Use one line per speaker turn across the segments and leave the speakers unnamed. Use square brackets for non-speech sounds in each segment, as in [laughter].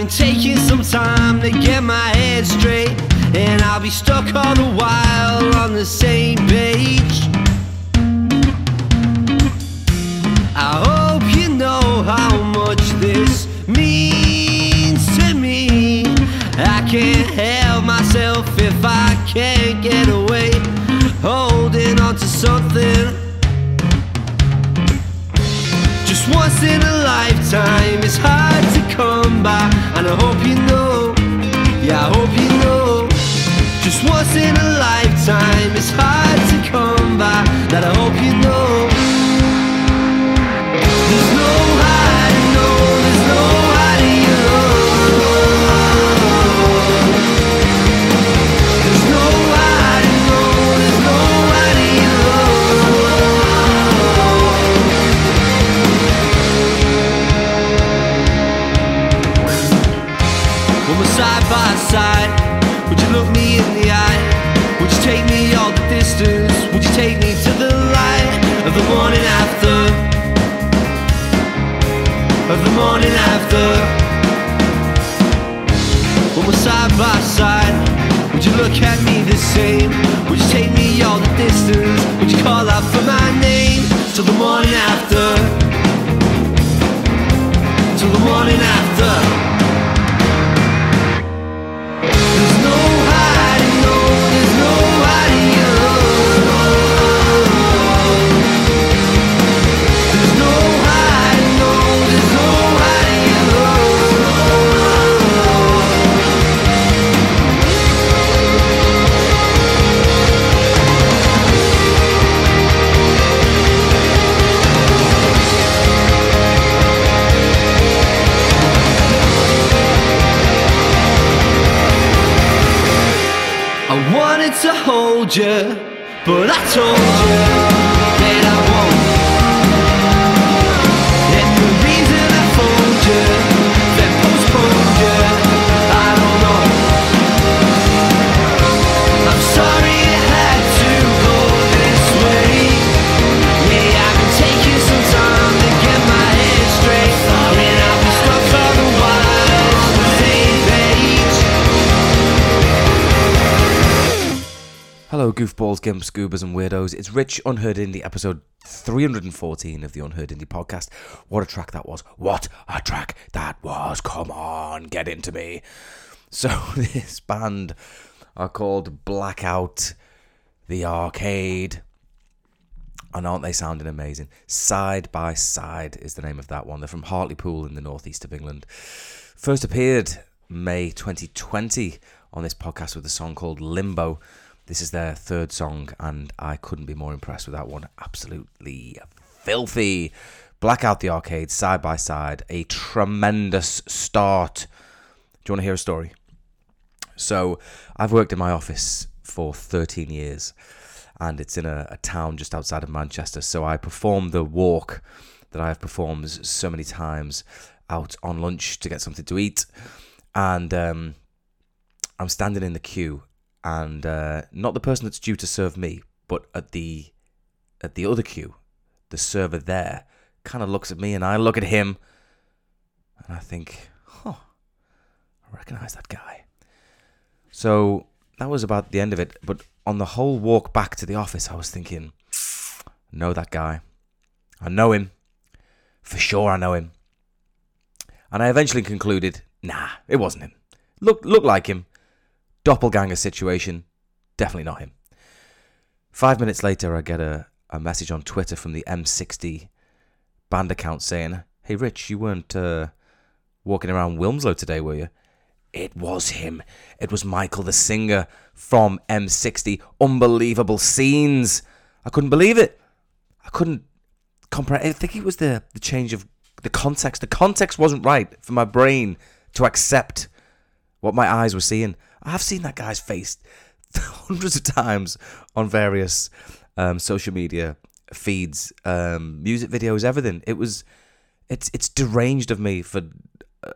been taking some time to get my head straight, and I'll be stuck all the while on the same page. I hope you know how much this means to me. I can't help myself if I can't get away, holding on to something. Just once in a lifetime, it's hard to come by, I hope you know. Yeah, I hope you know. Just once in a lifetime, it's hard after? Of the morning after. When we're side by side, would you look at me the same? Would you take me all the distance? Would you call out for my name till the morning after? Till the morning after. Hold you, but I told
Hello, goofballs, gimps, goobers, and weirdos. It's Rich Unheard Indie, episode 314 of the Unheard Indie podcast. What a track that was! What a track that was! Come on, get into me. So, [laughs] this band are called Blackout the Arcade. And aren't they sounding amazing? Side by Side is the name of that one. They're from Hartlepool in the northeast of England. First appeared May 2020 on this podcast with a song called Limbo. This is their third song, and I couldn't be more impressed with that one. Absolutely filthy. Blackout the Arcade, side by side, a tremendous start. Do you want to hear a story? So, I've worked in my office for 13 years, and it's in a, a town just outside of Manchester. So, I perform the walk that I have performed so many times out on lunch to get something to eat. And um, I'm standing in the queue, and uh, not the person that's due to serve me, but at the at the other queue, the server there kind of looks at me, and I look at him, and I think, huh, I recognise that guy. So that was about the end of it. But on the whole walk back to the office, I was thinking, I know that guy. I know him. For sure, I know him. And I eventually concluded, nah, it wasn't him. Look, looked like him. Doppelganger situation. Definitely not him. Five minutes later, I get a, a message on Twitter from the M60 band account saying, Hey, Rich, you weren't uh, walking around Wilmslow today, were you? It was him. It was Michael the singer from M60. Unbelievable scenes. I couldn't believe it. I couldn't comprehend. I think it was the, the change of the context. The context wasn't right for my brain to accept what my eyes were seeing. I've seen that guy's face [laughs] hundreds of times on various um, social media feeds, um, music videos, everything. It was, it's it's deranged of me for uh,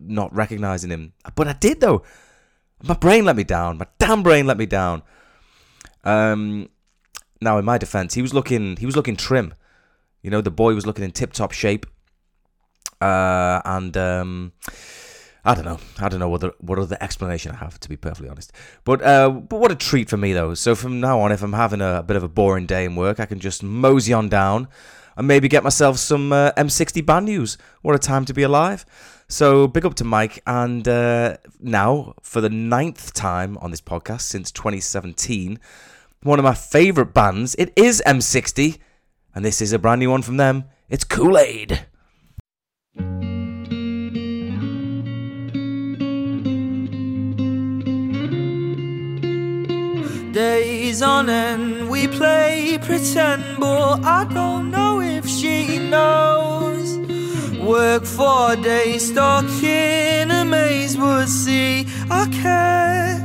not recognizing him, but I did though. My brain let me down. My damn brain let me down. Um, now in my defense, he was looking he was looking trim. You know, the boy was looking in tip top shape. Uh, and um, I don't know. I don't know what the, what other explanation I have, to be perfectly honest. But uh, but what a treat for me though. So from now on, if I'm having a, a bit of a boring day in work, I can just mosey on down and maybe get myself some uh, M60 band news. What a time to be alive! So big up to Mike, and uh, now for the ninth time on this podcast since 2017, one of my favourite bands. It is M60, and this is a brand new one from them. It's Kool Aid.
Days on end, we play pretend, but I don't know if she knows. Work for days, stuck in a maze, but see, I care,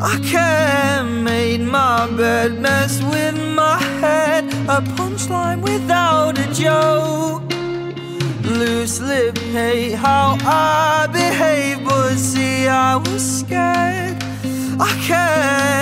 I care. Made my bed, messed with my head, a punchline without a joke. Loose lip, hate how I behave, but see, I was scared, I cared.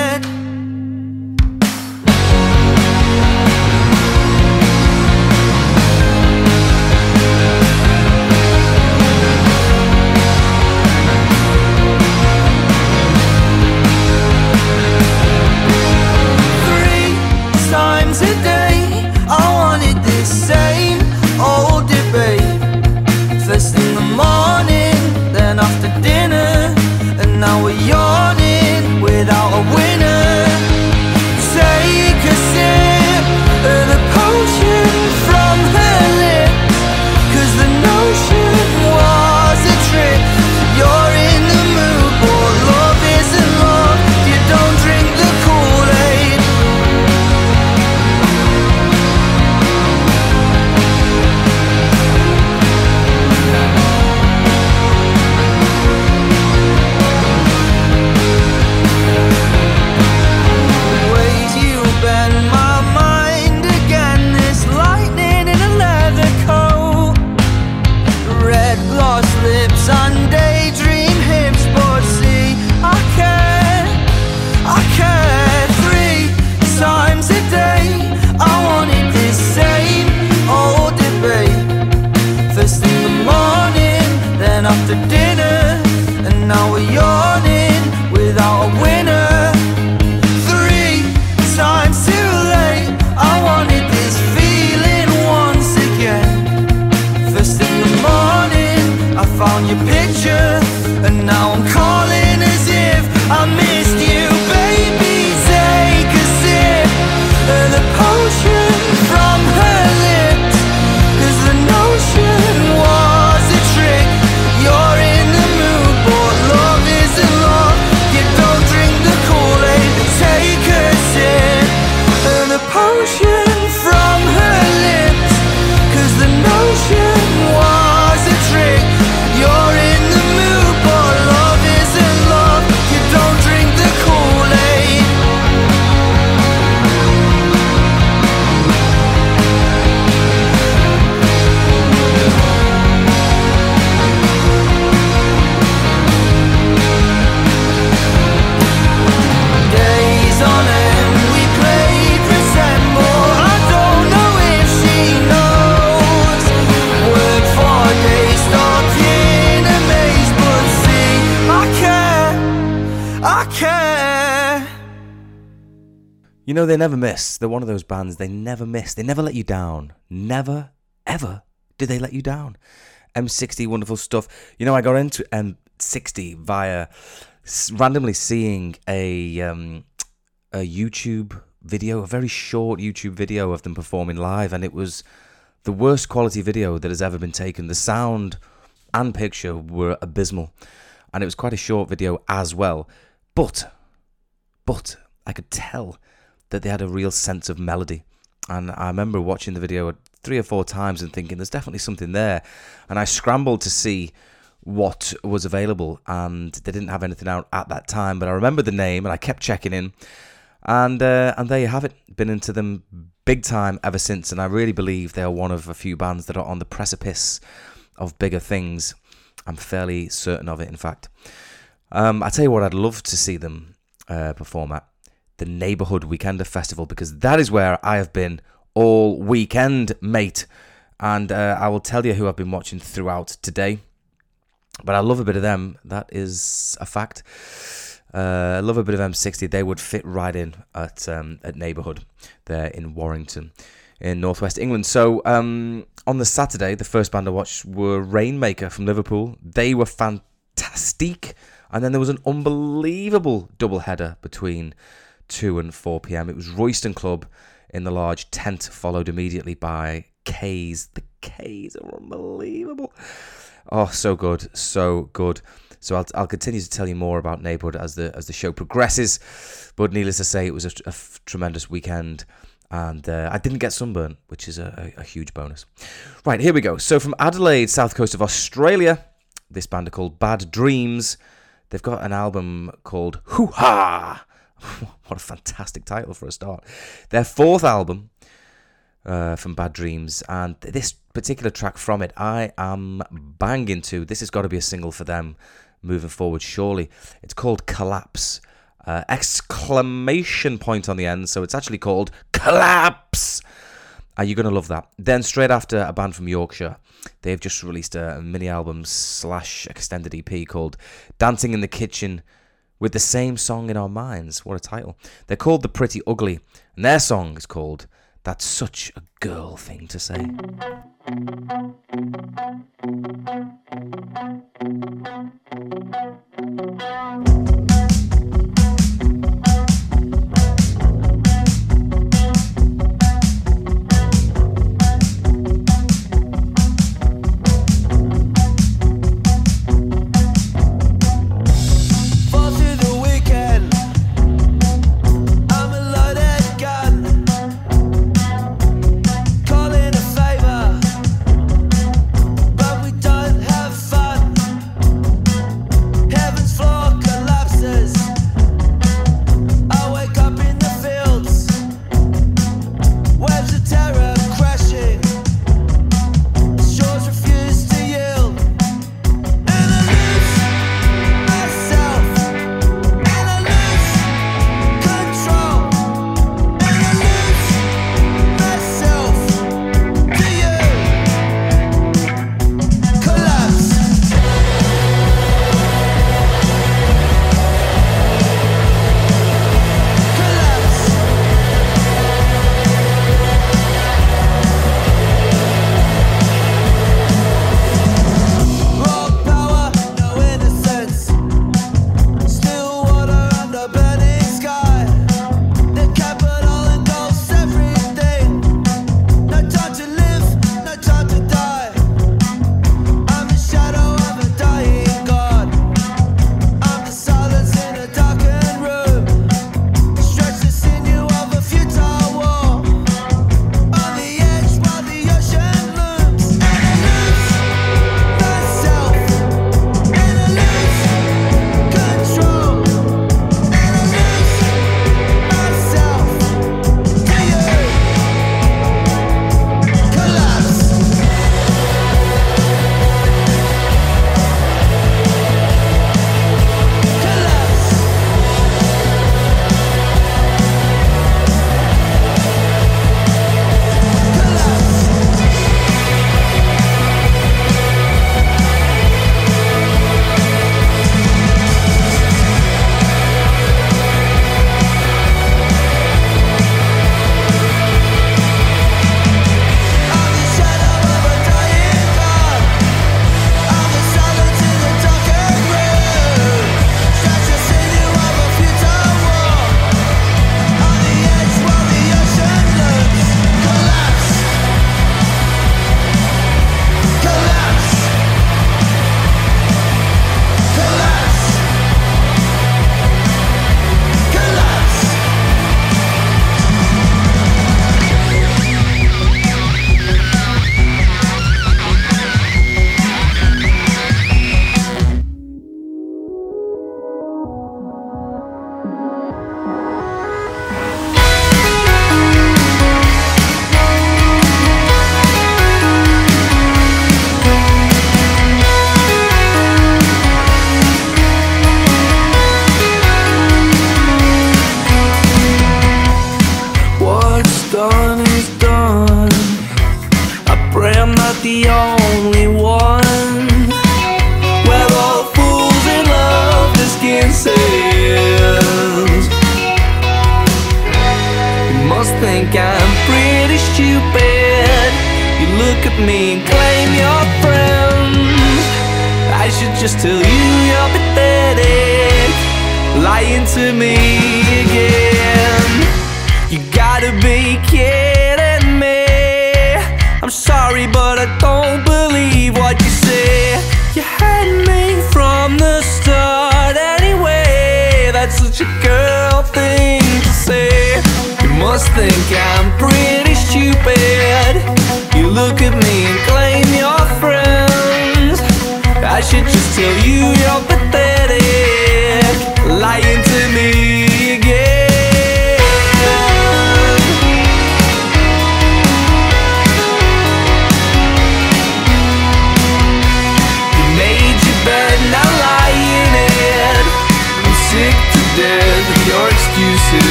They never miss. They're one of those bands, they never miss. They never let you down. Never, ever did they let you down. M60, wonderful stuff. You know, I got into M60 via randomly seeing a, um, a YouTube video, a very short YouTube video of them performing live, and it was the worst quality video that has ever been taken. The sound and picture were abysmal, and it was quite a short video as well. But, but I could tell that they had a real sense of melody. And I remember watching the video three or four times and thinking there's definitely something there. And I scrambled to see what was available, and they didn't have anything out at that time. But I remember the name, and I kept checking in, and uh, and there you have it. Been into them big time ever since, and I really believe they are one of a few bands that are on the precipice of bigger things. I'm fairly certain of it, in fact. Um, I tell you what, I'd love to see them uh, perform at the Neighbourhood Weekender Festival because that is where I have been all weekend, mate. And uh, I will tell you who I've been watching throughout today. But I love a bit of them. That is a fact. Uh, I love a bit of M60. They would fit right in at um, at neighbourhood there in Warrington, in northwest England. So um, on the Saturday, the first band I watched were Rainmaker from Liverpool. They were fantastic, and then there was an unbelievable double header between two and four p.m. It was Royston Club in the large tent, followed immediately by K's. The K's are unbelievable. Oh, so good, so good. So I'll, I'll continue to tell you more about Neighbourhood as the as the show progresses. But needless to say, it was a, a f- tremendous weekend, and uh, I didn't get sunburn, which is a, a, a huge bonus. Right, here we go. So from Adelaide, south coast of Australia, this band are called Bad//Dreems. They've got an album called Hoo Ha. [laughs] what a fantastic title for a start. Their fourth album uh, from Bad//Dreems, and this particular track from it, I am banging to. This has got to be a single for them moving forward, surely. It's called Collapse. Uh, exclamation point on the end, so it's actually called Collapse. Are you going to love that? Then, straight after, a band from Yorkshire. They've just released a mini album slash extended EP called Dancing in the Kitchen with the same song in our minds. What a title. They're called The Pretty Ugly, and their song is called That's Such a Girl Thing to Say.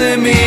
Lying to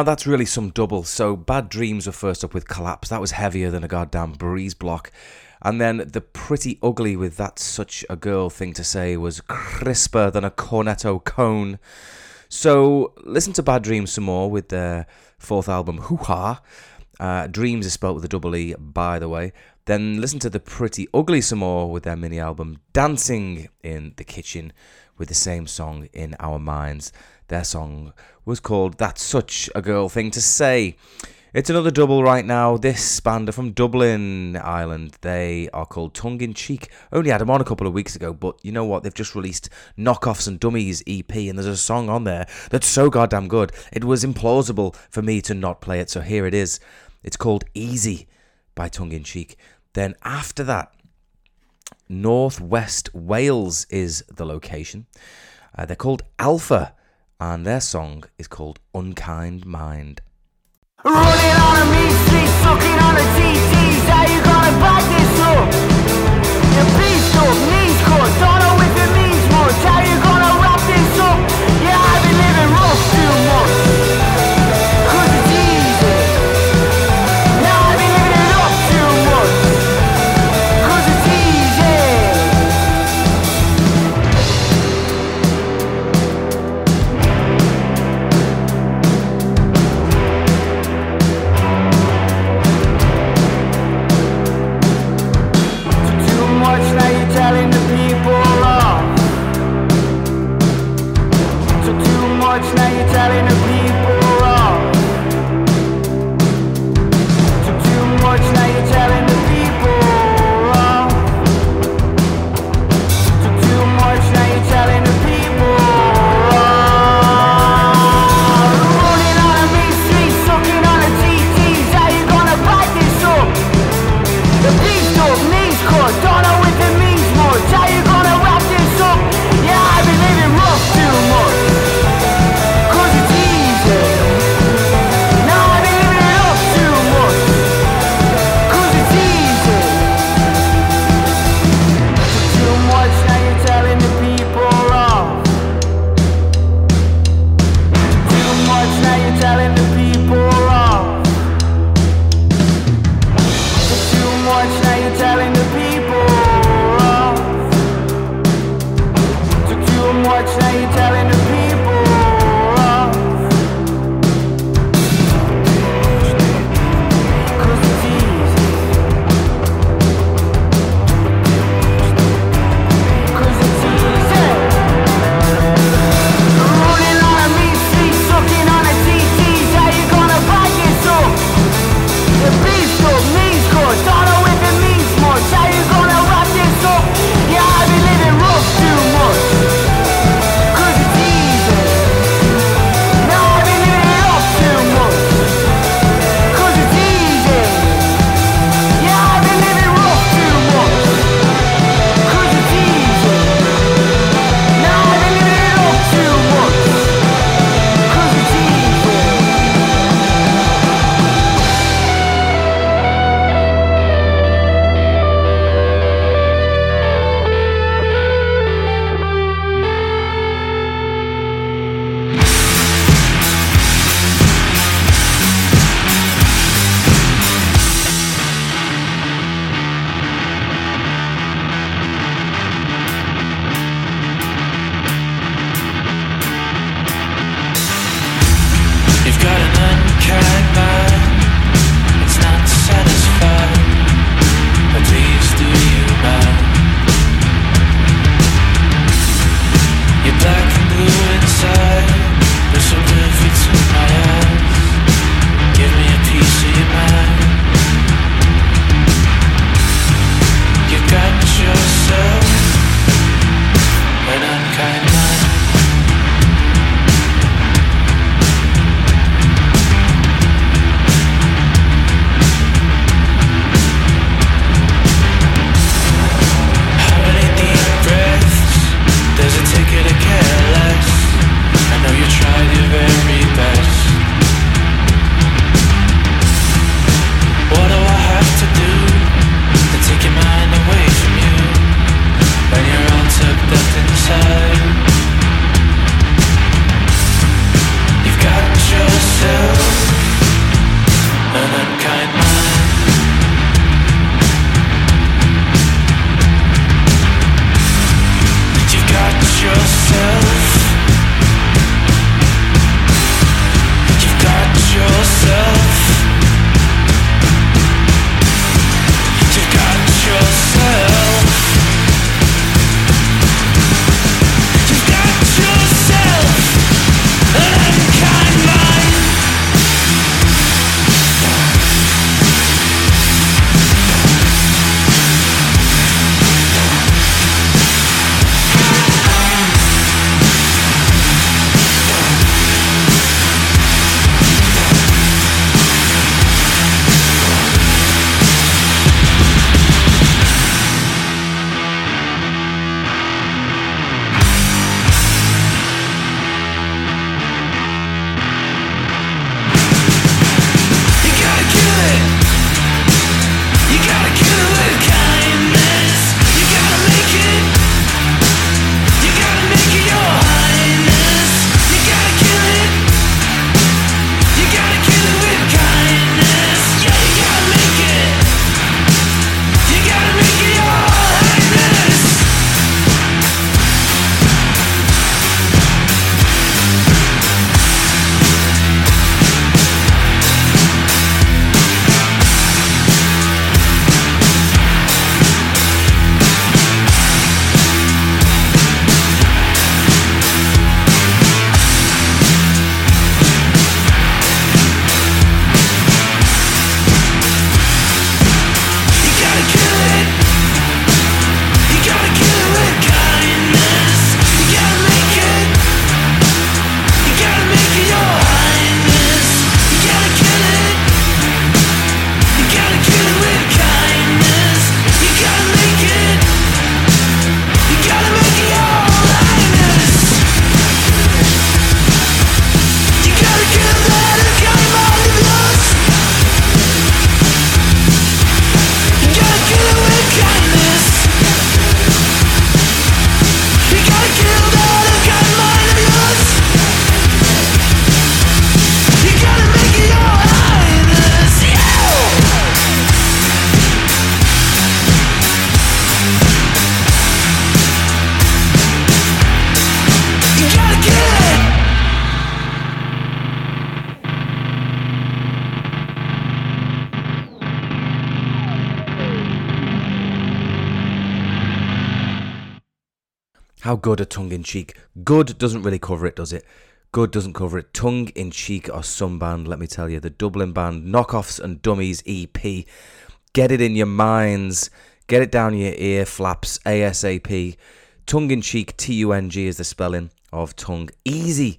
Now that's
really some double. So Bad//Dreems were first up with Collapse. That was heavier than a goddamn breeze block. And then the Pretty Ugly with That's Such a Girl thing to say was crisper than a cornetto cone. So listen to Bad//Dreems some more with their fourth album, Hoo Ha. Uh, Dreems is spelled with a double E, by the way. Then listen to the Pretty Ugly some more with their mini album, Dancing in the Kitchen, with the same song in our minds. Their song was called That's Such a Girl Thing to Say. It's another double right now. This band are from Dublin, Ireland. They are called Tung in Cheek. Only had them on a couple of weeks ago, but you know what? They've just released Knockoffs and Dummies EP, and there's a song on there that's so goddamn good. It was implausible for me to not play it, so here it is. It's called Easy by Tung in Cheek. Then after that, Northwest Wales is the location. Uh, they're called Alffa, and their song is called Unkind Mind.
On a mean street, sucking on a TTs.
Good are Tung in Cheek? Good doesn't really cover it, does it? Good doesn't cover it. Tung in Cheek or some band, let me tell you. The Dublin band Knockoffs and Dummies EP. Get it in your minds. Get it down your ear flaps ASAP. Tung in Cheek, T U N G is the spelling of tongue. Easy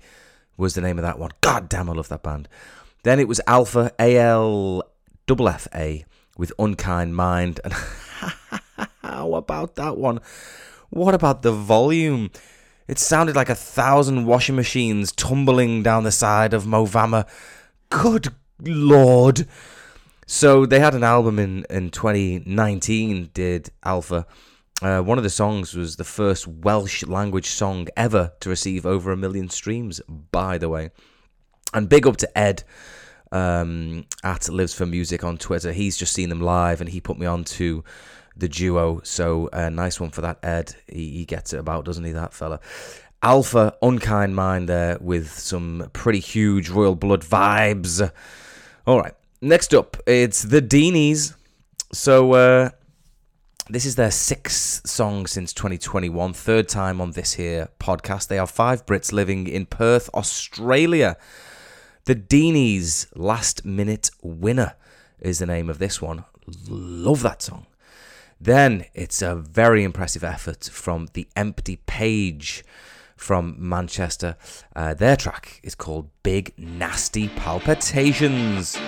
was the name of that one. God damn, I love that band. Then it was Alffa, A L F A, with Unkind Mind. And [laughs] how about that one? What about the volume? It sounded like a thousand washing machines tumbling down the side of Movama. Good lord. So they had an album in, in 2019, did Alffa. Uh, one of the songs was the first Welsh language song ever to receive over a million streams, by the way. And big up to Ed um, at Lives for Music on Twitter. He's just seen them live and he put me on to the duo. So uh, nice one for that, Ed. He, he gets it about, doesn't he, that fella? Alffa, Unkind Mind there with some pretty huge Royal Blood vibes. All right, next up, it's the Deenys. So uh, this is their sixth song since 2021, third time on this here podcast. They are five Brits living in Perth, Australia. The Deenys Last Minute Winner is the name of this one. Love that song. Then it's a very impressive effort from The Empty Page from Manchester. Uh, their track is called Big Nasty Palpitations.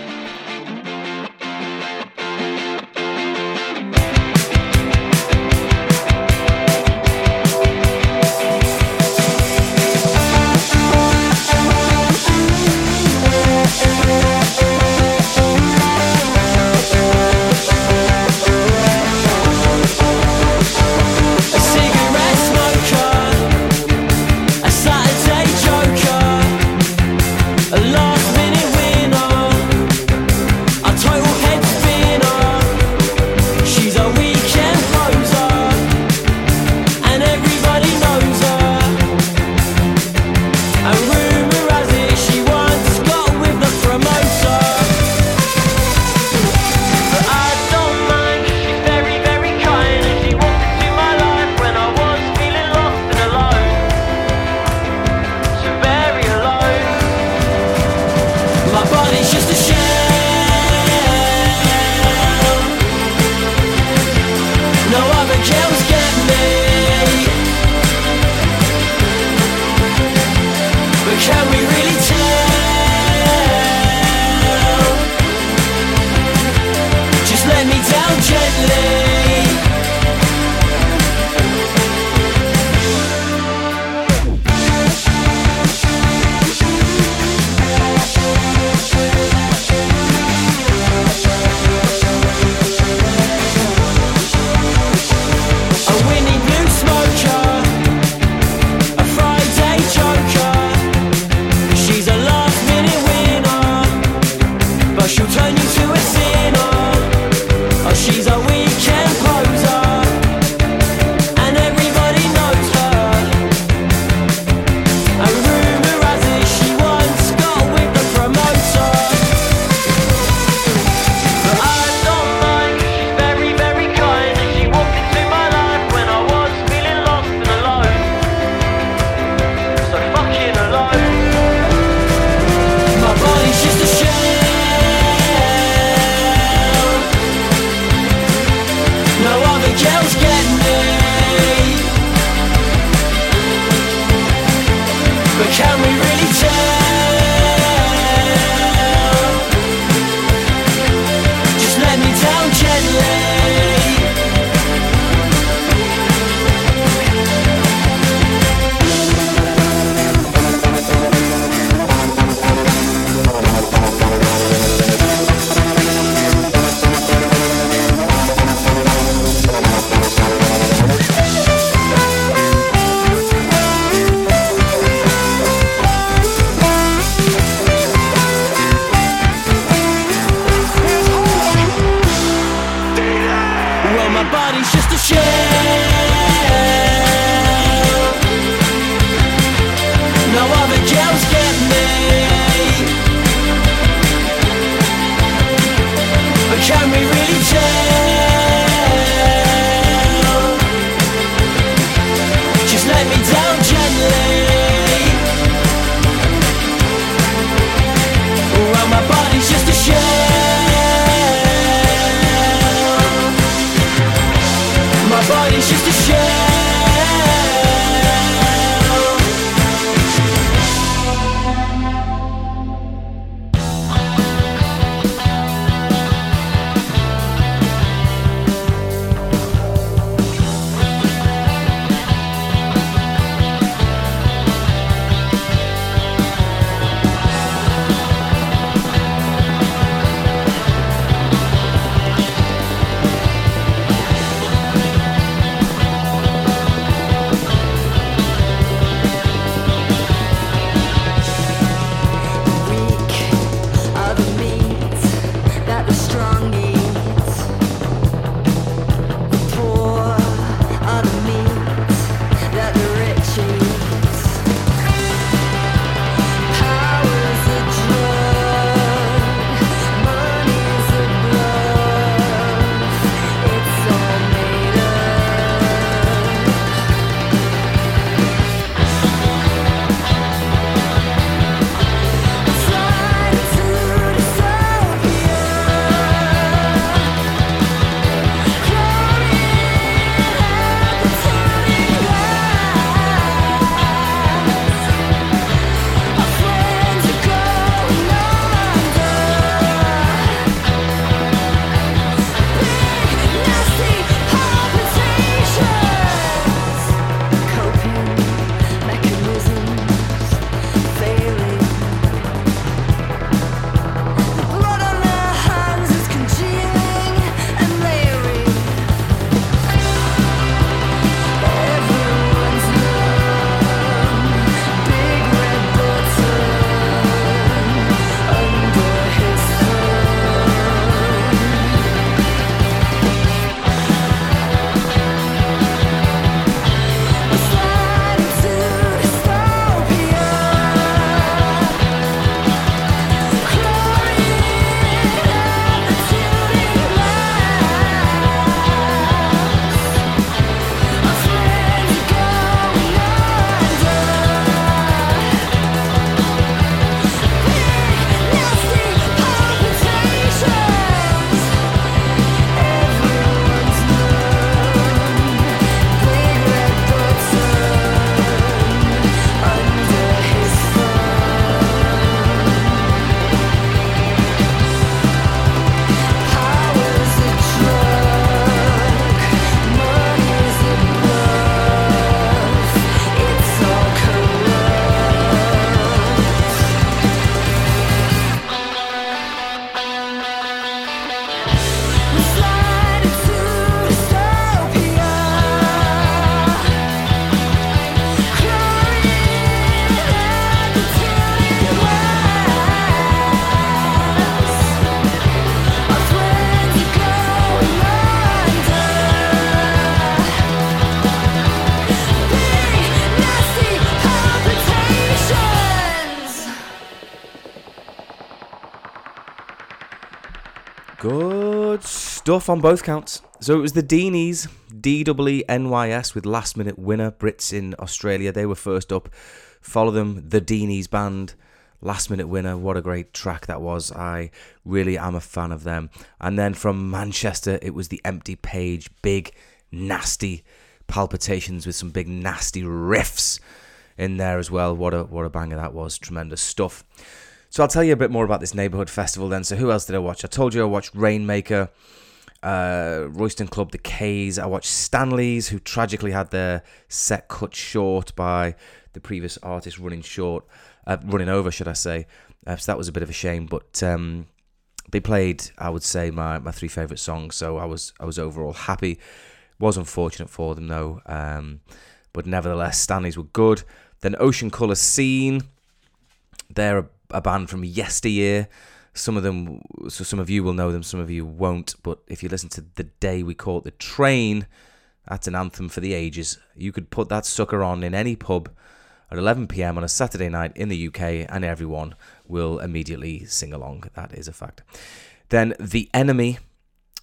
Stuff on both counts. So it was the Deenys, D-W-E-N-Y-S, with last minute winner, Brits in Australia. They were first up. Follow them, the Deenys band. Last minute winner. What a great track that was. I really am a fan of them. And then from Manchester, it was the Empty Page. Big, nasty palpitations with some big, nasty riffs in there as well. What a what a banger that was. Tremendous stuff. So I'll tell you a bit more about this neighborhood festival then. So who else did I watch? I told you I watched Rainmaker, uh, Royston Club, The K's. I watched Stanley's, who tragically had their set cut short by the previous artist running short, uh, running over, should I say? Uh, so that was a bit of a shame. But um, they played, I would say, my, my three favorite songs. So I was I was overall happy. Was unfortunate for them though, um, but nevertheless, Stanley's were good. Then Ocean Colour Scene. They're a, a band from yesteryear. Some of them, so some of you will know them, some of you won't. But if you listen to the day we caught the train, that's an anthem for the ages. You could put that sucker on in any pub at 11 p.m. on a Saturday night in the UK, and everyone will immediately sing along. That is a fact. Then the enemy,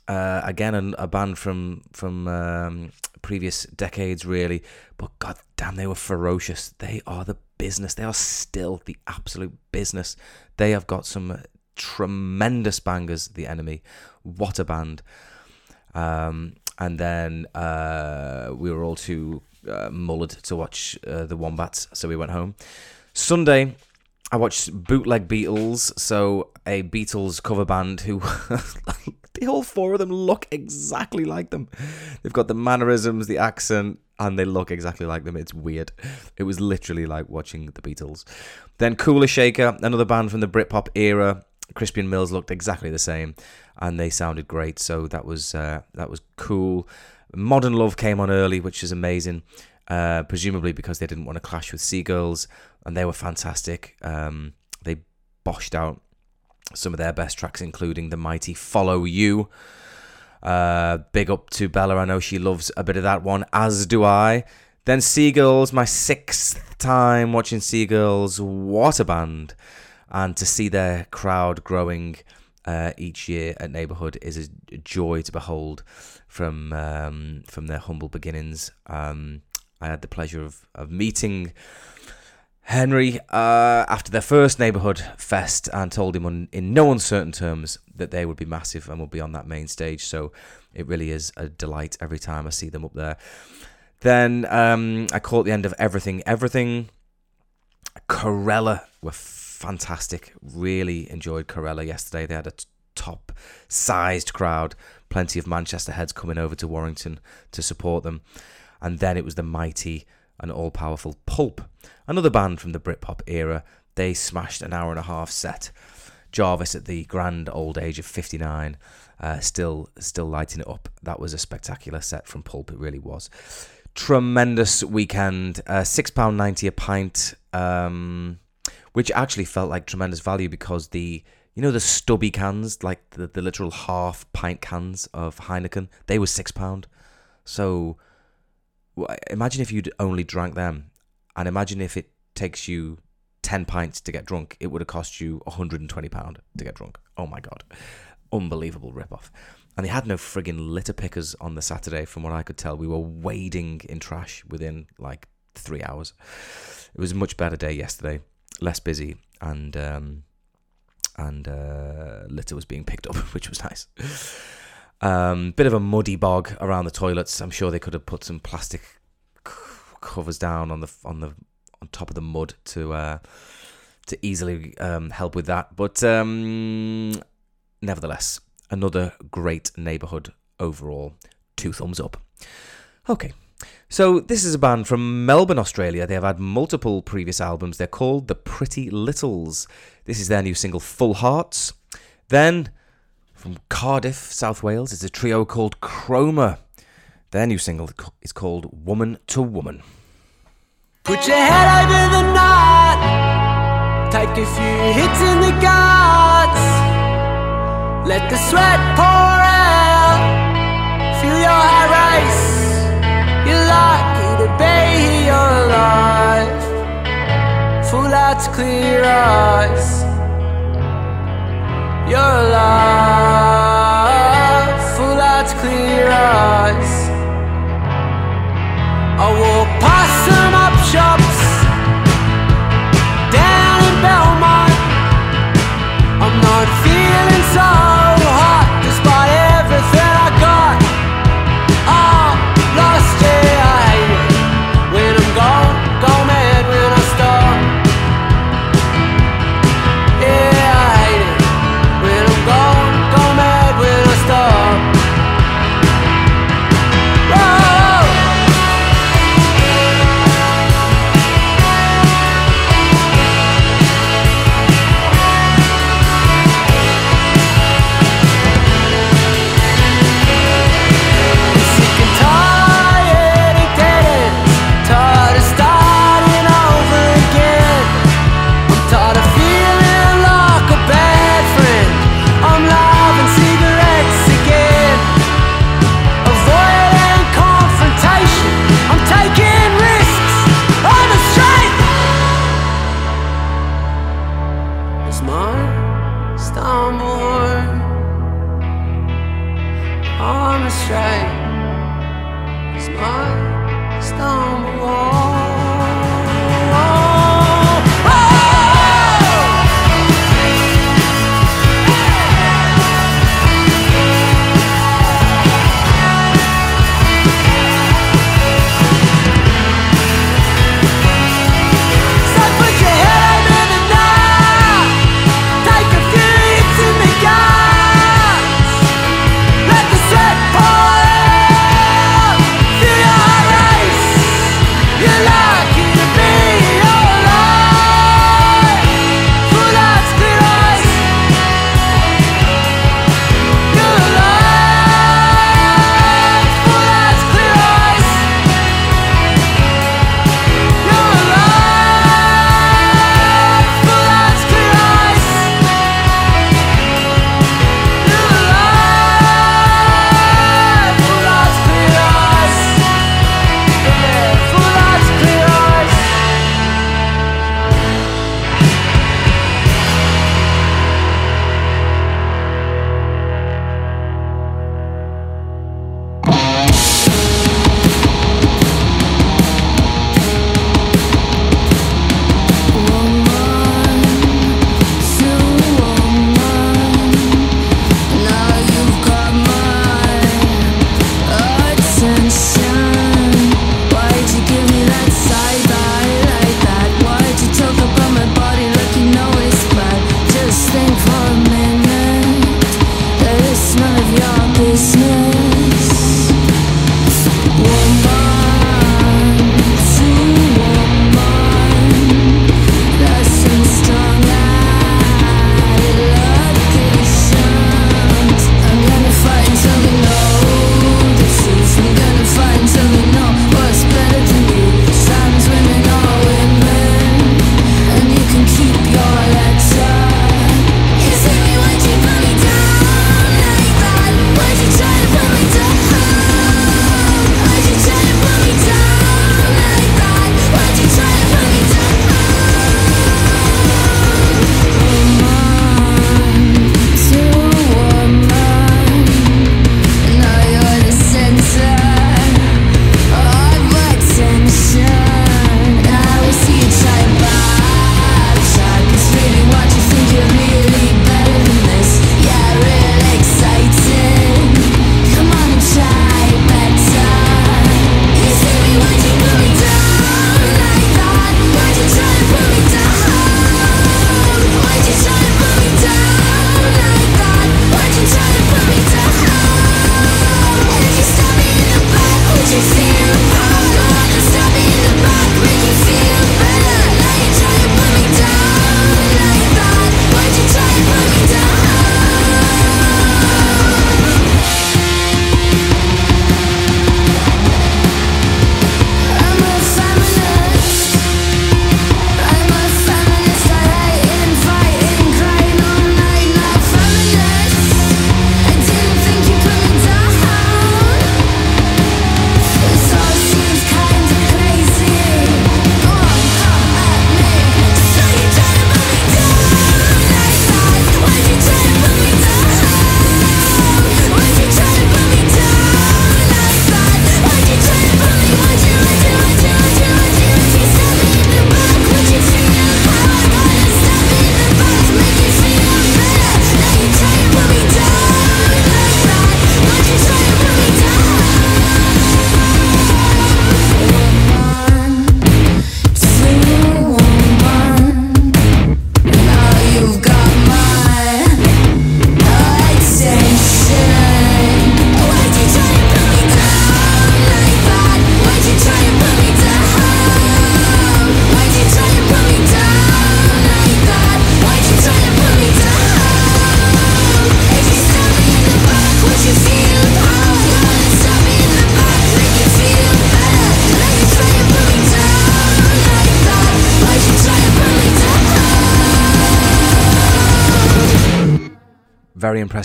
uh, again an, a band from from um, previous decades, really. But god damn, they were ferocious. They are the business. They are still the absolute business. They have got some tremendous bangers. The enemy, what a band. Um, and then uh, we were all too uh, to watch uh, the Wombats, so we went home. Sunday, I watched Bootleg Beatles, so a Beatles cover band who [laughs] the whole four of them look exactly like them. They've got the mannerisms, the accent, and they look exactly like them. It's weird. It was literally like watching the Beatles. Then Kula Shaker, another band from the Britpop era. Crispian Mills looked exactly the same, and they sounded great. So that was uh, that was cool. Modern Love came on early, which is amazing. Uh, presumably because they didn't want to clash with Sea Girls, and they were fantastic. Um, they boshed out some of their best tracks, including the mighty "Follow You." Uh, big up to Bella. I know she loves a bit of that one, as do I. Then Sea Girls, my sixth time watching Sea Girls. What a band! And to see their crowd growing uh, each year at Neighbourhood is a joy to behold from um, from their humble beginnings. Um, I had the pleasure of, of meeting Henry uh, after their first neighbourhood fest and told him on, in no uncertain terms that they would be massive and would be on that main stage. So it really is a delight every time I see them up there. Then um, I caught the end of Everything Everything. Corella were fantastic. Really enjoyed Corella yesterday. They had a t- top sized crowd. Plenty of Manchester heads coming over to Warrington to support them. And then it was the mighty and all powerful Pulp, another band from the Britpop era. They smashed an hour and a half set. Jarvis at the grand old age of 59, uh, still still lighting it up. That was a spectacular set from Pulp. It really was. Tremendous weekend. Uh, Six pound ninety a pint, um, which actually felt like tremendous value because the you know the stubby cans, like the, the literal half pint cans of Heineken, they were six pound. So imagine if you'd only drank them, and imagine if it takes you ten pints to get drunk. It would have cost you 120 pound to get drunk. Oh my god, unbelievable rip-off. And they had no friggin' litter pickers on the Saturday, from what I could tell. We were wading in trash within like three hours. It was a much better day yesterday, less busy, and um, and uh, litter was being picked up, [laughs] which was nice. Um, bit of a muddy bog around the toilets. I'm sure they could have put some plastic c- covers down on the on the on top of the mud to uh, to easily um, help with that. But um, nevertheless, another great neighbourhood overall. Two thumbs up. Okay. So this is a band from Melbourne, Australia. They have had multiple previous albums. They're called the Pretty Littles. This is their new single, Full Hearts. Then from Cardiff, South Wales, is a trio called Chroma. Their new single is called Woman to Woman.
Put your head over the knot. Take a few hits in the guts. Let the sweat pour out. Feel your heart race. life Full lights, clear eyes. You're alive Full lights, clear eyes. I
walk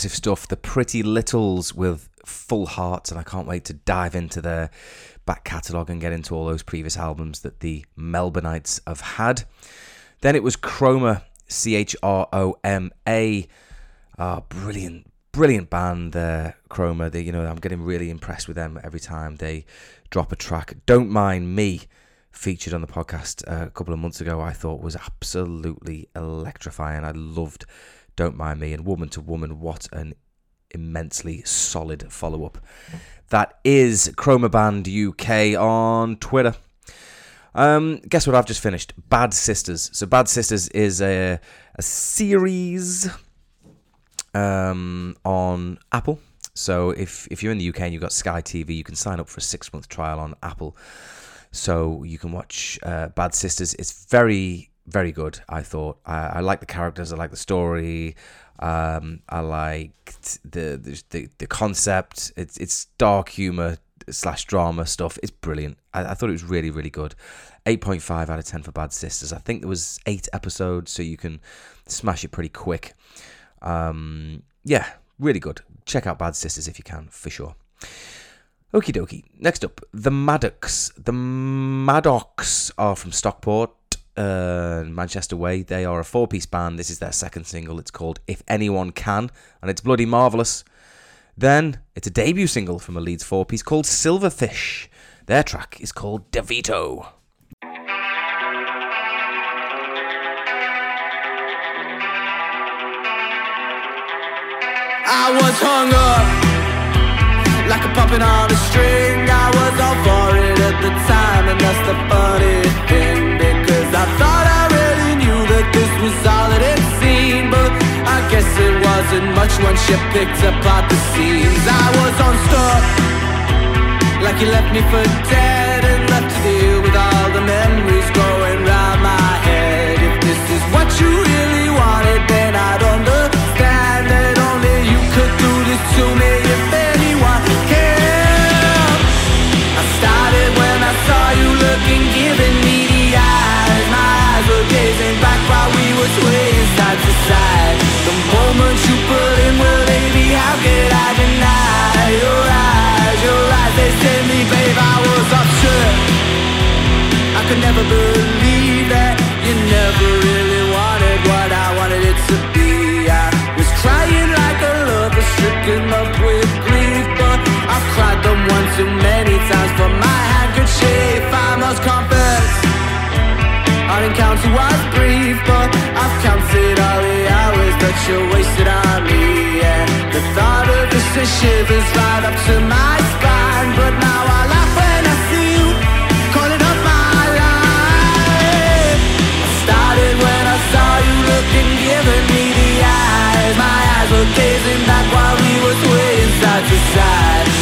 impressive stuff. The Pretty Littles with Full Hearts, and I can't wait to dive into their back catalogue and get into all those previous albums that the Melbourneites have had. Then it was Chroma, C H R O M A. Ah, brilliant, brilliant band there, Chroma. They, you know, I'm getting really impressed with them every time they drop a track. Don't mind me featured on the podcast uh, a couple of months ago. I thought was absolutely electrifying. I loved Don't Mind Me and Woman to Woman. What an immensely solid follow up. That is Chroma Band UK on Twitter. Um, guess what I've just finished? Bad Sisters. So Bad Sisters is a, a series um, on Apple. So if if you're in the UK and you've got Sky TV, you can sign up for a six month trial on Apple. So you can watch uh, Bad Sisters. It's very very good. I thought I, I like the characters. I like the story. Um, I liked the, the the the concept. It's it's dark humor slash drama stuff. It's brilliant. I, I thought it was really really good. Eight point five out of ten for Bad Sisters. I think there was eight episodes, so you can smash it pretty quick. Um, yeah, really good. Check out Bad Sisters if you can, for sure. Okie dokie. Next up, the Maddocks. The Maddocks are from Stockport, uh, Manchester Way. They are a four piece band. This is their second single. It's called If Anyone Can, and it's bloody marvellous. Then it's a debut single from a Leeds four piece called Silverfish. Their track is called DeVito.
I was hung up like a puppet on a string. I was all for it at the time, and that's the funny thing guess it wasn't much when she picked apart the scenes. I was on stop like you left me for dead and left to deal with all the memories going round my head. If this is what you really wanted, then I'd understand that only you could do this to me you wasted on me. Yeah, the thought of this sends shivers right up to my spine. But now I laugh when I see you calling up my line. I started when I saw you looking, giving me the eyes. My eyes were gazing back while we were swaying side to side.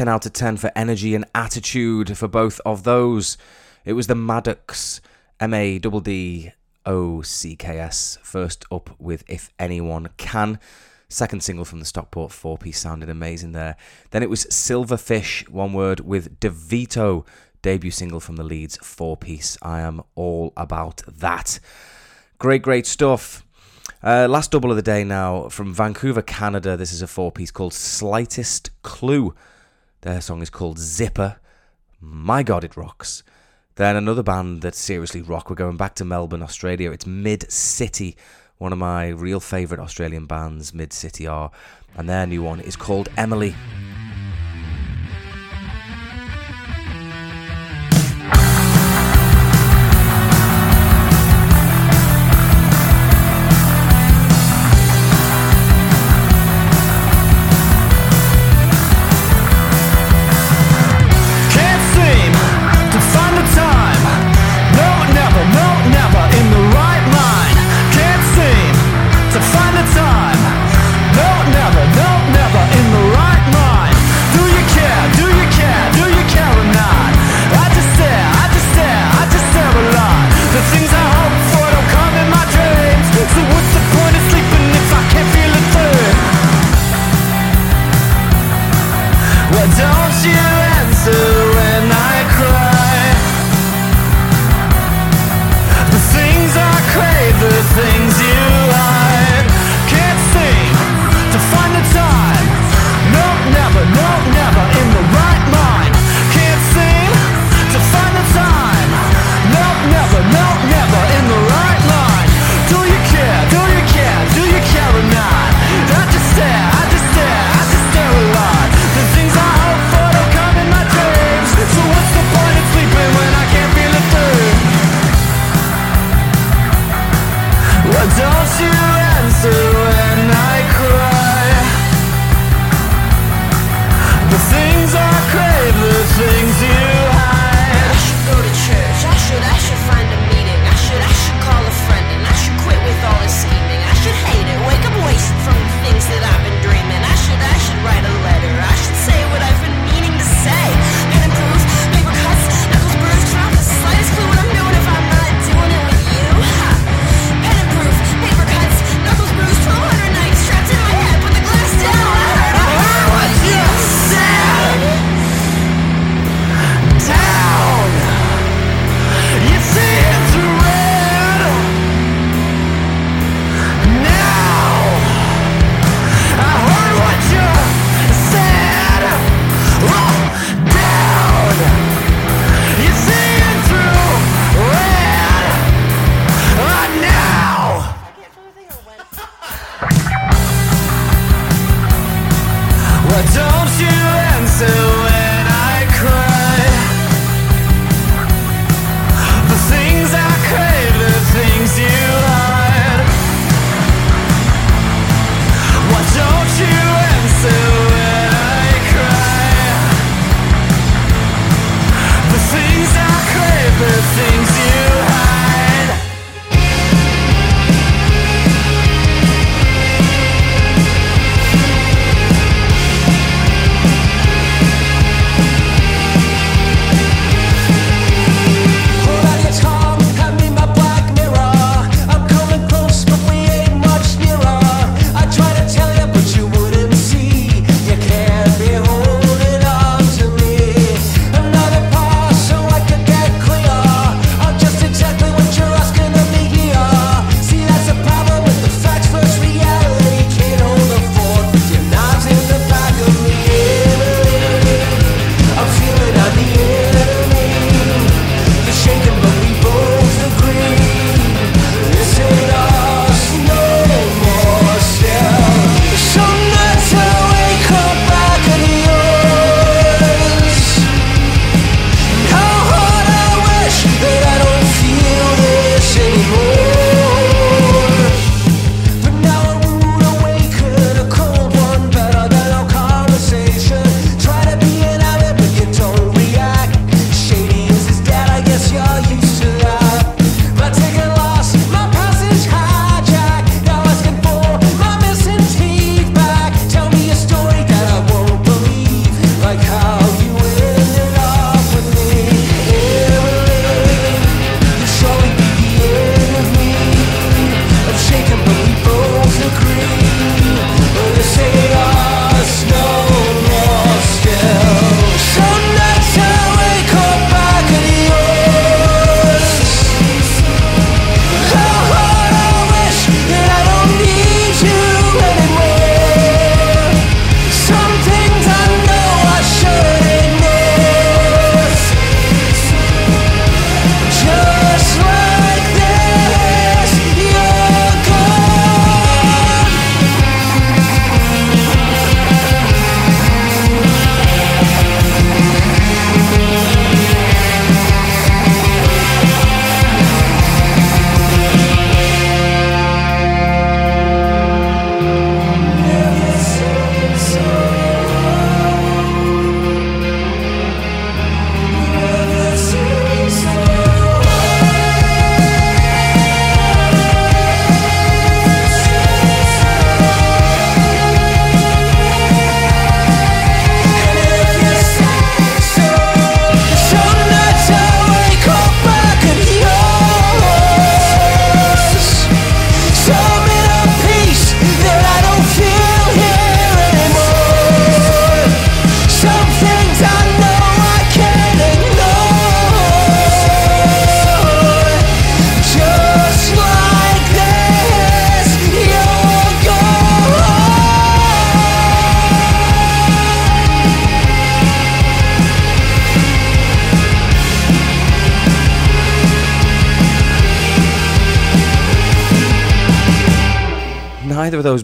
10 out of 10 for energy and attitude for both of those. It was the Maddocks, M A D D O C K S, first up with If Anyone Can. Second single from the Stockport 4 piece sounded amazing there. Then it was Silverfish, one word, with DeVito, debut single from the Leeds 4 piece. I am all about that. Great, great stuff. Uh, last double of the day now from Vancouver, Canada. This is a four piece called Slightest Clue. Their song is called Zipper. My God, it rocks. Then another band that seriously rock. We're going back to Melbourne, Australia. It's Mid City, one of my real favourite Australian bands. Mid City are, and their new one is called Emily.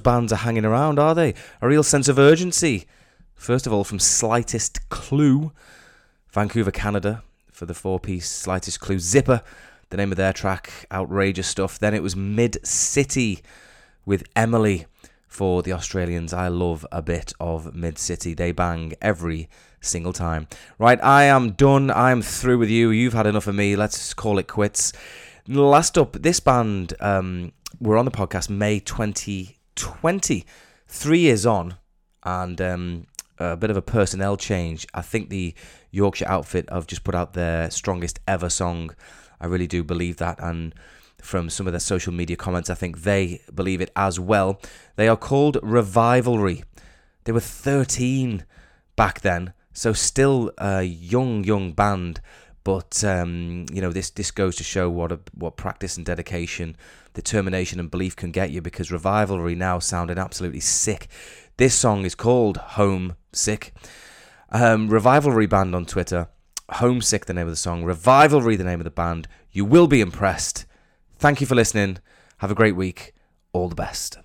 Bands are hanging around, are they? A real sense of urgency. First of all, from Slightest Clue, Vancouver, Canada, for the four piece Slightest Clue Zipper, the name of their track, outrageous stuff. Then it was Mid City with Emily for the Australians. I love a bit of Mid City. They bang every single time. Right, I am done. I'm through with you. You've had enough of me. Let's call it quits. Last up, this band um, were on the podcast May 2020, three years on, and um, a bit of a personnel change. I think the Yorkshire outfit have just put out their strongest ever song. I really do believe that, and from some of their social media comments, I think they believe it as well. They are called Revivalry. They were 13 back then, so still a young, young band. But um, you know, this this goes to show what a, what practice and dedication, determination and belief can get you. Because Revivalry now sounding absolutely sick. This song is called Homesick. Um, Revivalry band on Twitter. Homesick, the name of the song. Revivalry, the name of the band. You will be impressed. Thank you for listening. Have a great week. All the best.